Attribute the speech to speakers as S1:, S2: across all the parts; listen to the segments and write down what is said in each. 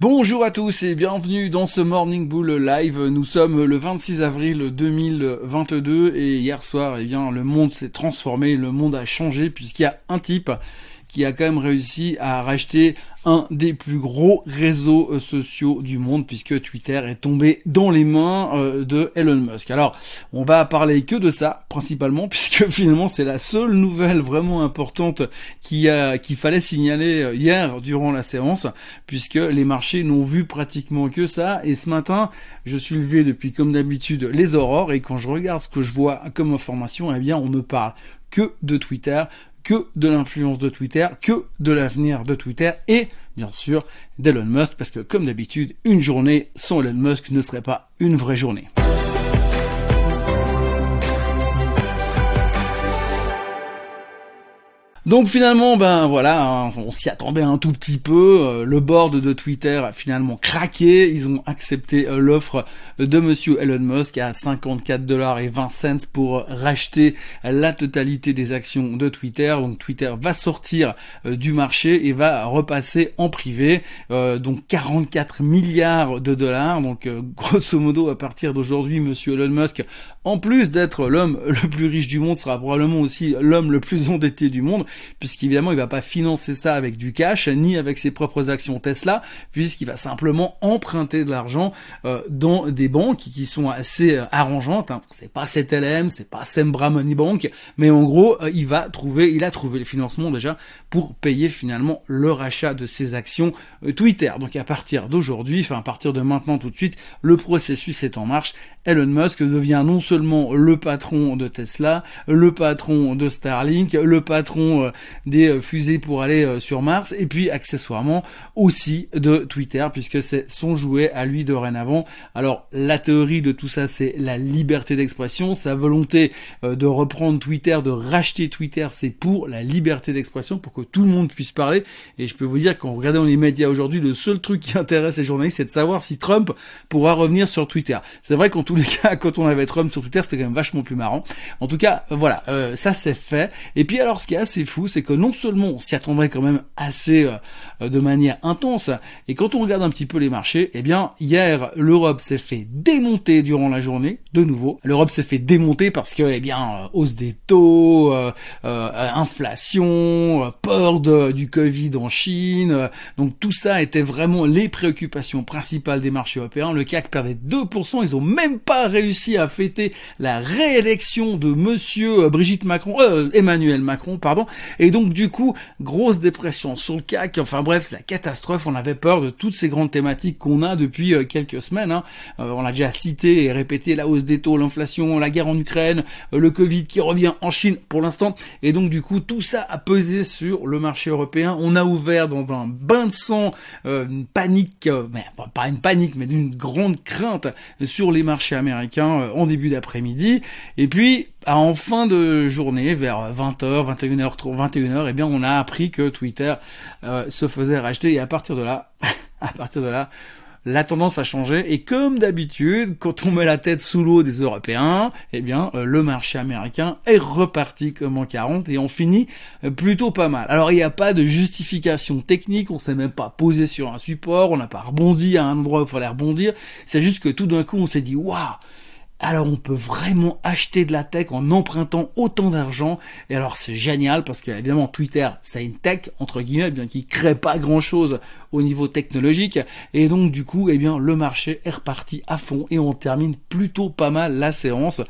S1: Bonjour à tous et bienvenue dans ce Morning Bull Live. Nous sommes le 26 avril 2022 et hier soir, eh bien, le monde s'est transformé, le monde a changé puisqu'il y a un type qui a quand même réussi à racheter un des plus gros réseaux euh, sociaux du monde puisque Twitter est tombé dans les mains euh, de Elon Musk. Alors, on va parler que de ça principalement puisque finalement c'est la seule nouvelle vraiment importante qu'il fallait signaler euh, hier durant la séance puisque les marchés n'ont vu pratiquement que ça. Et ce matin, je suis levé depuis comme d'habitude les aurores. Et quand je regarde ce que je vois comme information, eh bien on ne parle que de Twitter, que de l'influence de Twitter, que de l'avenir de Twitter et bien sûr d'Elon Musk parce que comme d'habitude, une journée sans Elon Musk ne serait pas une vraie journée. Donc finalement, ben voilà, hein, on s'y attendait un tout petit peu. Euh, le board de Twitter a finalement craqué. Ils ont accepté euh, l'offre de Monsieur Elon Musk à 54 dollars et 20 cents pour racheter la totalité des actions de Twitter. Donc Twitter va sortir euh, du marché et va repasser en privé. donc 44 milliards de dollars. Donc grosso modo, à partir d'aujourd'hui, Monsieur Elon Musk, en plus d'être l'homme le plus riche du monde, sera probablement aussi l'homme le plus endetté du monde puisqu'évidemment il va pas financer ça avec du cash ni avec ses propres actions Tesla, puisqu'il va simplement emprunter de l'argent euh, dans des banques qui sont assez euh, arrangeantes. Hein. C'est pas CTLM, c'est pas Sembra Money Bank, mais en gros euh, il va trouver, il a trouvé le financement déjà pour payer finalement le rachat de ses actions Twitter. Donc à partir d'aujourd'hui, enfin à partir de maintenant tout de suite, le processus est en marche. Elon Musk devient non seulement le patron de Tesla, le patron de Starlink, le patron des euh, fusées pour aller euh, sur Mars et puis accessoirement aussi de Twitter puisque c'est son jouet à lui dorénavant. Alors la théorie de tout ça c'est la liberté d'expression, sa volonté euh, de reprendre Twitter, de racheter Twitter, c'est pour la liberté d'expression, pour que tout le monde puisse parler. Et je peux vous dire qu'en regardant les médias aujourd'hui, le seul truc qui intéresse les journalistes, c'est de savoir si Trump pourra revenir sur Twitter. C'est vrai qu'en tous les cas, quand on avait Trump sur Twitter, c'était quand même vachement plus marrant. En tout cas, voilà, ça c'est fait. Et puis alors, ce qui est assez fou, c'est que non seulement on s'y attendrait quand même assez euh, de manière intense, et quand on regarde un petit peu les marchés, eh bien hier l'Europe s'est fait démonter durant la journée, de nouveau. L'Europe s'est fait démonter parce que, eh bien, euh, hausse des taux, euh, inflation, peur du Covid en Chine, donc tout ça était vraiment les préoccupations principales des marchés européens. Le CAC perdait 2%, ils ont même pas réussi à fêter la réélection de Monsieur Brigitte Macron, Emmanuel Macron, pardon, et donc du coup, grosse dépression sur le CAC, enfin bref, c'est la catastrophe, on avait peur de toutes ces grandes thématiques qu'on a depuis euh, quelques semaines. Hein. Euh, on a déjà cité et répété la hausse des taux, l'inflation, la guerre en Ukraine, euh, le Covid qui revient en Chine pour l'instant. Et donc du coup, tout ça a pesé sur le marché européen. On a ouvert dans un bain de sang, une panique, pas une panique, mais d'une grande crainte sur les marchés américains en début d'après-midi. Et puis, en fin de journée, vers 20h, 21h, 21h, eh bien, on a appris que Twitter euh, se faisait racheter. Et à partir de là, à partir de là, la tendance a changé. Et comme d'habitude, quand on met la tête sous l'eau des Européens, eh bien euh, le marché américain est reparti comme en 40 et on finit euh, plutôt pas mal. Alors il n'y a pas de justification technique, on s'est même pas posé sur un support, on n'a pas rebondi à un endroit où il fallait rebondir, c'est juste que tout d'un coup on s'est dit waouh alors on peut vraiment acheter de la tech en empruntant autant d'argent. Et alors c'est génial parce que évidemment Twitter c'est une tech entre guillemets bien qui crée pas grand chose au niveau technologique. Et donc du coup eh bien le marché est reparti à fond et on termine plutôt pas mal la séance.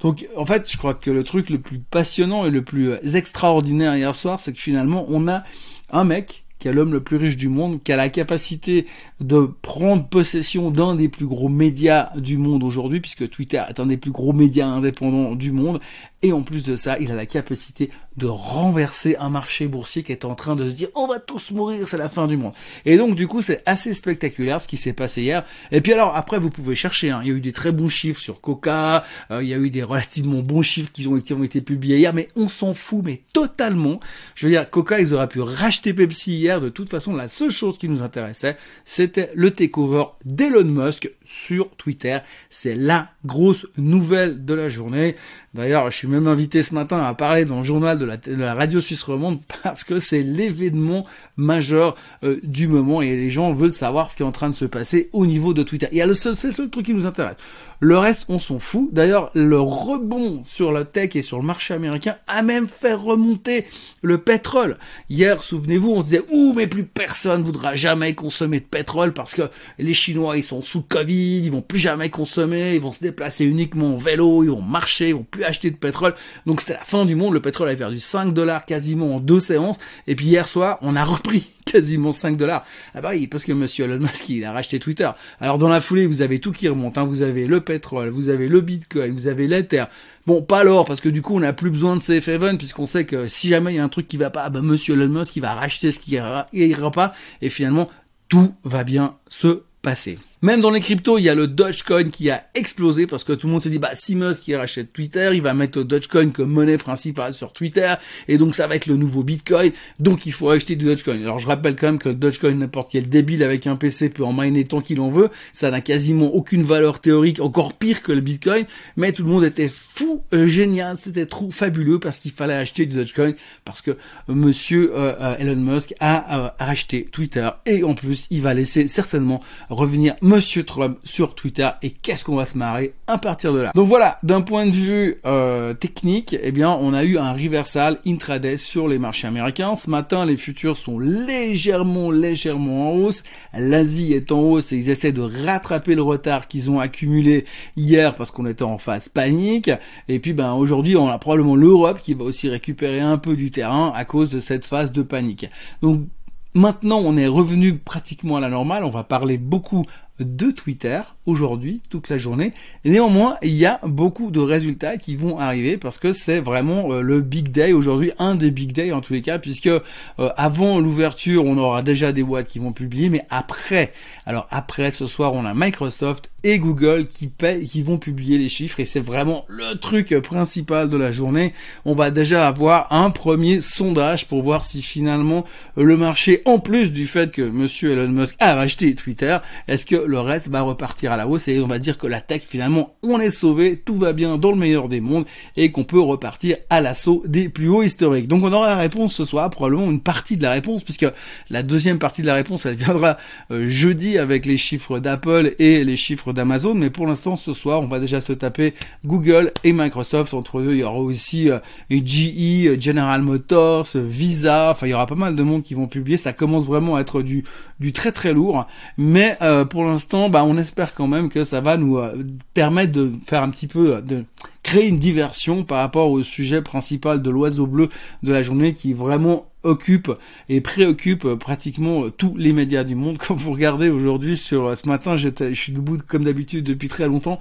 S1: Donc en fait je crois que le truc le plus passionnant et le plus extraordinaire hier soir c'est que finalement on a un mec qui est l'homme le plus riche du monde, qui a la capacité de prendre possession d'un des plus gros médias du monde aujourd'hui, puisque Twitter est un des plus gros médias indépendants du monde, et en plus de ça, il a la capacité de renverser un marché boursier qui est en train de se dire on va tous mourir, c'est la fin du monde. Et donc du coup, c'est assez spectaculaire ce qui s'est passé hier. Et puis alors après, vous pouvez chercher. Hein. Il y a eu des très bons chiffres sur Coca, euh, il y a eu des relativement bons chiffres qui ont, qui ont été publiés hier, mais on s'en fout, mais totalement. Je veux dire, Coca, ils auraient pu racheter Pepsi hier. De toute façon, la seule chose qui nous intéressait, c'était le takeover d'Elon Musk sur Twitter. C'est la grosse nouvelle de la journée. D'ailleurs, je suis même invité ce matin à parler dans le journal de la, radio suisse romande parce que c'est l'événement majeur euh, du moment et les gens veulent savoir ce qui est en train de se passer au niveau de Twitter. Il y a le seul, c'est le seul truc qui nous intéresse. Le reste, on s'en fout. D'ailleurs, le rebond sur la tech et sur le marché américain a même fait remonter le pétrole. Hier, souvenez-vous, on se disait, ouh, mais plus personne voudra jamais consommer de pétrole parce que les Chinois, ils sont sous Covid, ils vont plus jamais consommer, ils vont se déplacer uniquement en vélo, ils vont marcher, ils vont plus acheter de pétrole. Donc c'était la fin du monde. Le pétrole a perdu 5 dollars quasiment en deux séances. Et puis hier soir, on a repris quasiment 5 dollars. Ah bah oui, parce que monsieur Elon Musk, il a racheté Twitter. Alors dans la foulée, vous avez tout qui remonte. Hein. Vous avez le pétrole, vous avez le bitcoin, vous avez l'ether. Bon, pas l'or, parce que du coup, on n'a plus besoin de safe haven, puisqu'on sait que si jamais il y a un truc qui va pas, ah bah monsieur Elon Musk, il va racheter ce qui ira, ira pas. Et finalement, tout va bien se passer. Même dans les cryptos, il y a le Dogecoin qui a explosé parce que tout le monde se dit, bah, si Musk rachète Twitter, il va mettre le Dogecoin comme monnaie principale sur Twitter, et donc ça va être le nouveau Bitcoin, donc il faut acheter du Dogecoin. Alors je rappelle quand même que Dogecoin, n'importe quel débile avec un PC peut en miner tant qu'il en veut, ça n'a quasiment aucune valeur théorique, encore pire que le Bitcoin, mais tout le monde était fou, euh, génial, c'était trop fabuleux parce qu'il fallait acheter du Dogecoin, parce que monsieur euh, euh, Elon Musk a racheté Twitter, et en plus, il va laisser certainement revenir Monsieur Trump sur Twitter et qu'est-ce qu'on va se marrer à partir de là. Donc voilà, d'un point de vue euh, technique, eh bien on a eu un reversal intraday sur les marchés américains. Ce matin, les futurs sont légèrement, légèrement en hausse. L'Asie est en hausse et ils essaient de rattraper le retard qu'ils ont accumulé hier parce qu'on était en phase panique. Et puis ben aujourd'hui, on a probablement l'Europe qui va aussi récupérer un peu du terrain à cause de cette phase de panique. Donc Maintenant, on est revenu pratiquement à la normale. On va parler beaucoup de Twitter aujourd'hui, toute la journée. néanmoins, il y a beaucoup de résultats qui vont arriver parce que c'est vraiment euh, le big day aujourd'hui, un des big days en tous les cas, puisque euh, avant l'ouverture, on aura déjà des boîtes qui vont publier, mais après, alors après ce soir, on a Microsoft et Google qui paient, qui vont publier les chiffres et c'est vraiment le truc principal de la journée. On va déjà avoir un premier sondage pour voir si finalement le marché, en plus du fait que Monsieur Elon Musk a acheté Twitter, est-ce que le reste va repartir à la hausse et on va dire que la tech finalement on est sauvé, tout va bien dans le meilleur des mondes et qu'on peut repartir à l'assaut des plus hauts historiques. Donc on aura la réponse ce soir, probablement une partie de la réponse puisque la deuxième partie de la réponse elle viendra euh, jeudi avec les chiffres d'Apple et les chiffres d'Amazon, mais pour l'instant ce soir on va déjà se taper Google et Microsoft. Entre eux il y aura aussi euh, GE, General Motors, Visa, enfin il y aura pas mal de monde qui vont publier. Ça commence vraiment à être du du très très lourd, mais euh, pour l'instant, bah, on espère quand même que ça va nous euh, permettre de faire un petit peu de créer une diversion par rapport au sujet principal de l'oiseau bleu de la journée qui vraiment occupe et préoccupe pratiquement tous les médias du monde. Quand vous regardez aujourd'hui sur ce matin, j'étais, je suis debout comme d'habitude depuis très longtemps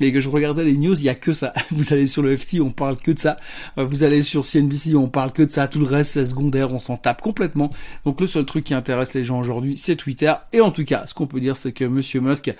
S1: et que je regardais les news, il y a que ça. Vous allez sur le FT, on parle que de ça. Vous allez sur CNBC, on parle que de ça. Tout le reste, c'est secondaire, on s'en tape complètement. Donc le seul truc qui intéresse les gens aujourd'hui, c'est Twitter. Et en tout cas, ce qu'on peut dire, c'est que Monsieur Musk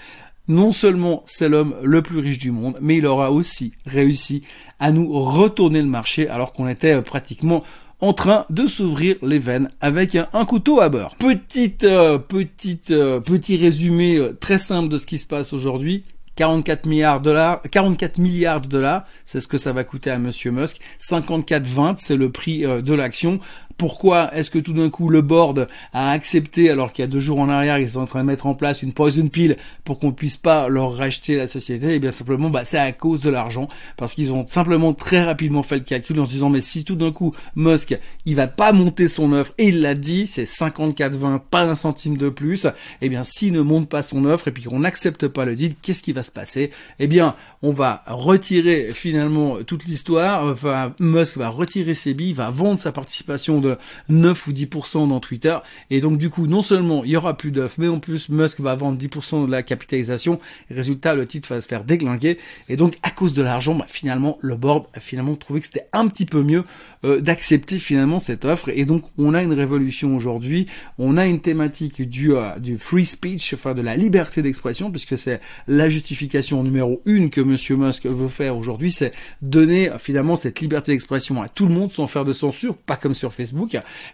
S1: non seulement c'est l'homme le plus riche du monde, mais il aura aussi réussi à nous retourner le marché alors qu'on était pratiquement en train de s'ouvrir les veines avec un, couteau à beurre. Petite, euh, petite, euh, petit résumé euh, très simple de ce qui se passe aujourd'hui. 44 milliards de dollars, 44 milliards de dollars, c'est ce que ça va coûter à Monsieur Musk. 54,20, c'est le prix de l'action. Pourquoi est-ce que tout d'un coup le board a accepté, alors qu'il y a deux jours en arrière, ils sont en train de mettre en place une poison pill pour qu'on puisse pas leur racheter la société? Eh bien simplement, bah, c'est à cause de l'argent, parce qu'ils ont simplement très rapidement fait le calcul en se disant mais si tout d'un coup Musk il va pas monter son offre et il l'a dit, c'est 54,20, pas un centime de plus. Eh bien s'il ne monte pas son offre et puis qu'on n'accepte pas le deal, qu'est-ce qui va se passer? Eh bien on va retirer finalement toute l'histoire. Enfin Musk va retirer ses billes, va vendre sa participation de 9 ou 10% dans Twitter. Et donc du coup, non seulement il y aura plus d'offres, mais en plus Musk va vendre 10% de la capitalisation. résultat, le titre va se faire déglinguer. Et donc à cause de l'argent, bah, finalement, le board a finalement trouvé que c'était un petit peu mieux euh, d'accepter finalement cette offre. Et donc on a une révolution aujourd'hui. On a une thématique du, euh, du free speech, enfin de la liberté d'expression, puisque c'est la justification numéro une que Monsieur Musk veut faire aujourd'hui, c'est donner finalement cette liberté d'expression à tout le monde sans faire de censure, pas comme sur Facebook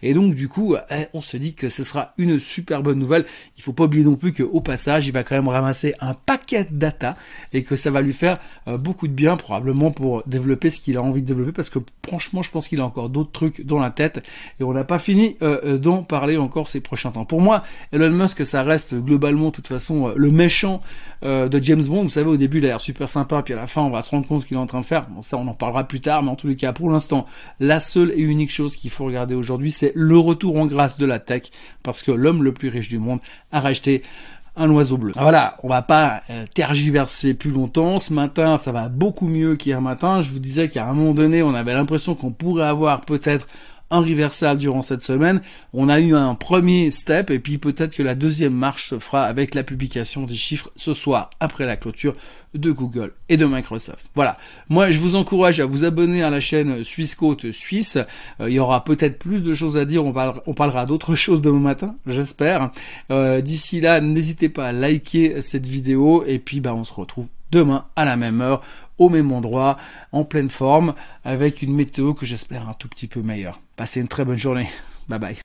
S1: Et donc du coup, eh, on se dit que ce sera une super bonne nouvelle. Il faut pas oublier non plus qu'au passage, il va quand même ramasser un paquet de data et que ça va lui faire euh, beaucoup de bien probablement pour développer ce qu'il a envie de développer parce que franchement, je pense qu'il a encore d'autres trucs dans la tête et on n'a pas fini euh, euh, d'en parler encore ces prochains temps. Pour moi, Elon Musk, ça reste globalement, de toute façon, le méchant de James Bond. Vous savez, au début, il a l'air super sympa, puis à la fin, on va se rendre compte ce qu'il est en train de faire. Ça, on en parlera plus tard, mais en tous les cas, pour l'instant, la seule et unique chose qu'il faut regarder aujourd'hui, c'est le retour en grâce de la tech, parce que l'homme le plus riche du monde a racheté un oiseau bleu. Voilà, on va pas euh, tergiverser plus longtemps. Ce matin, ça va beaucoup mieux qu'hier matin. Je vous disais qu'à un moment donné, on avait l'impression qu'on pourrait avoir peut-être un reversal durant cette semaine. On a eu un premier step et puis peut-être que la deuxième marche se fera avec la publication des chiffres ce soir après la clôture de Google et de Microsoft. Voilà. Moi, je vous encourage à vous abonner à la chaîne Suisse Côte Suisse. Euh, il y aura peut-être plus de choses à dire. On parlera, on parlera d'autres choses demain matin, j'espère. Euh, d'ici là, n'hésitez pas à liker cette vidéo et puis bah, on se retrouve demain à la même heure au même endroit, en pleine forme, avec une météo que j'espère un tout petit peu meilleure. Passez une très bonne journée. Bye bye.